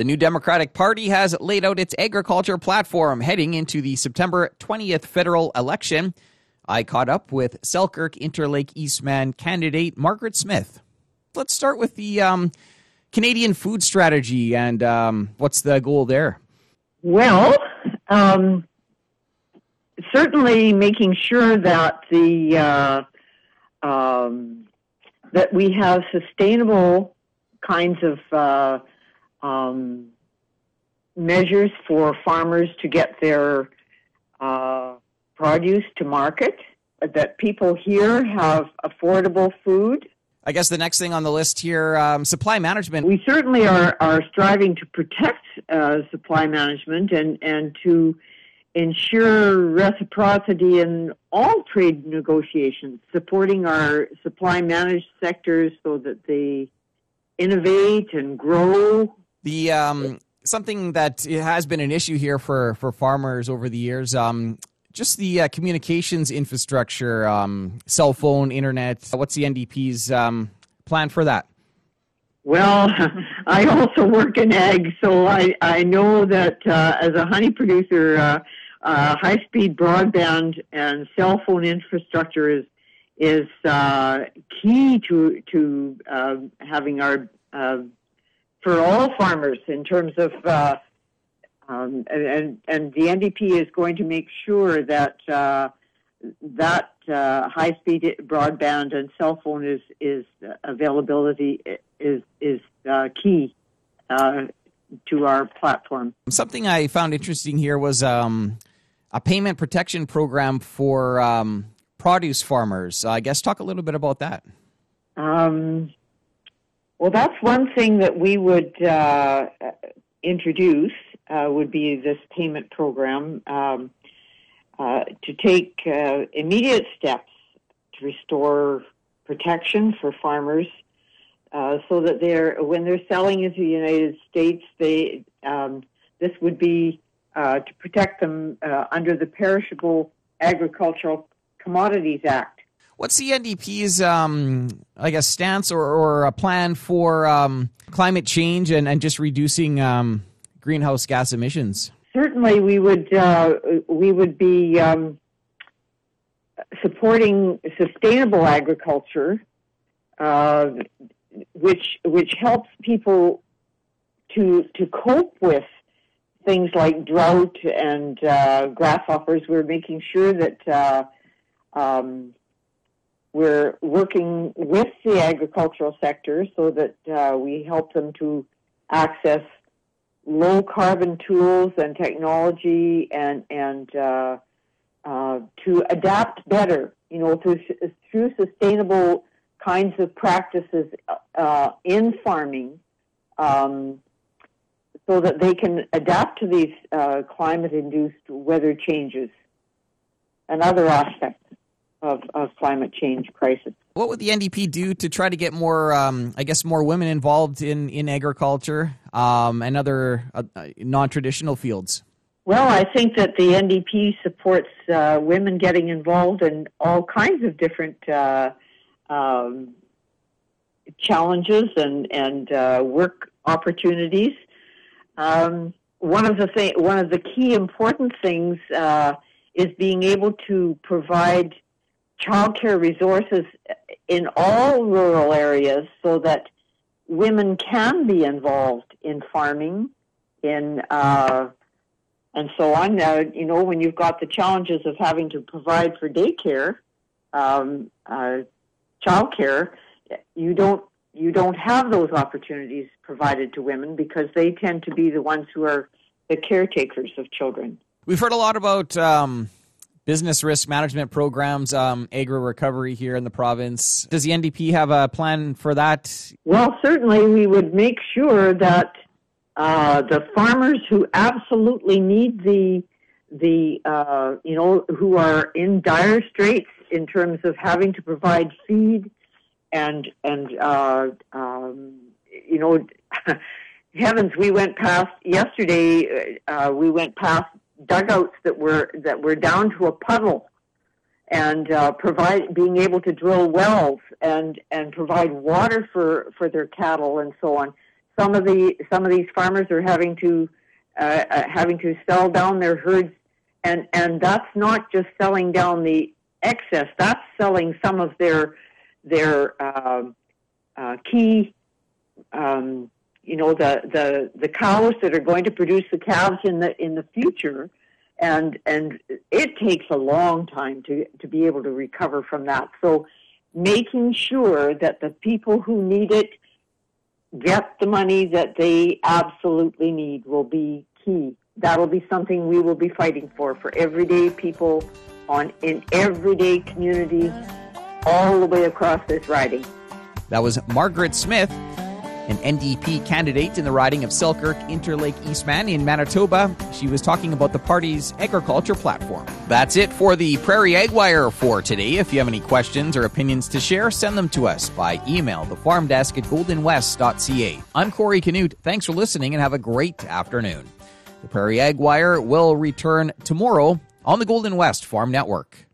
The new Democratic Party has laid out its agriculture platform heading into the September 20th federal election. I caught up with Selkirk Interlake Eastman candidate Margaret Smith. Let's start with the um, Canadian food strategy and um, what's the goal there? Well, um, certainly making sure that the uh, um, that we have sustainable kinds of uh, um, measures for farmers to get their uh, produce to market, that people here have affordable food. I guess the next thing on the list here, um, supply management. We certainly are, are striving to protect uh, supply management and, and to ensure reciprocity in all trade negotiations, supporting our supply managed sectors so that they innovate and grow. The um, something that has been an issue here for for farmers over the years. Um, just the uh, communications infrastructure, um, cell phone, internet. What's the NDP's um, plan for that? Well, I also work in ag, so I, I know that uh, as a honey producer, uh, uh, high speed broadband and cell phone infrastructure is is uh, key to to uh, having our uh, for all farmers in terms of uh, um, and and the NDP is going to make sure that uh, that high speed broadband and cell phone is is availability is is key to our platform. Something I found interesting here was um, a payment protection program for um, produce farmers. I guess talk a little bit about that. Um, well, that's one thing that we would uh, introduce uh, would be this payment program um, uh, to take uh, immediate steps to restore protection for farmers. Uh, so that they're when they're selling into the United States, they um, this would be uh, to protect them under the Perishable Agricultural Commodities Act. What's the NDP's, um, I guess, stance or, or a plan for um, climate change and, and just reducing um, greenhouse gas emissions? Certainly, we would uh, we would be um, supporting sustainable agriculture, uh, which which helps people to to cope with things like drought and uh, grasshoppers. We're making sure that uh, um, we're working with the agricultural sector so that uh, we help them to access low carbon tools and technology and and uh, uh, to adapt better. You know, through through sustainable kinds of practices uh, in farming. Um, so that they can adapt to these uh, climate induced weather changes and other aspects of, of climate change crisis. What would the NDP do to try to get more, um, I guess, more women involved in, in agriculture um, and other uh, non traditional fields? Well, I think that the NDP supports uh, women getting involved in all kinds of different uh, um, challenges and, and uh, work opportunities. Um, one of the thing, one of the key important things uh, is being able to provide childcare resources in all rural areas so that women can be involved in farming, in uh, and so on. Uh, you know, when you've got the challenges of having to provide for daycare, um, uh, childcare, you don't you don't have those opportunities provided to women because they tend to be the ones who are the caretakers of children. We've heard a lot about um, business risk management programs, um, agri recovery here in the province. Does the NDP have a plan for that? Well, certainly we would make sure that uh, the farmers who absolutely need the the uh, you know who are in dire straits in terms of having to provide feed and and uh, um, you know, heavens, we went past yesterday. Uh, we went past dugouts that were that were down to a puddle, and uh, provide being able to drill wells and and provide water for for their cattle and so on. some of the some of these farmers are having to uh, uh, having to sell down their herds, and and that's not just selling down the excess. That's selling some of their their uh, uh, key, um, you know, the the the cows that are going to produce the calves in the in the future, and and it takes a long time to to be able to recover from that. So, making sure that the people who need it get the money that they absolutely need will be key. That'll be something we will be fighting for for everyday people on in everyday communities all the way across this riding. That was Margaret Smith, an NDP candidate in the riding of Selkirk Interlake Eastman in Manitoba. She was talking about the party's agriculture platform. That's it for the Prairie Ag Wire for today. If you have any questions or opinions to share, send them to us by email, the farm desk at goldenwest.ca. I'm Corey Canute. Thanks for listening and have a great afternoon. The Prairie Ag Wire will return tomorrow on the Golden West Farm Network.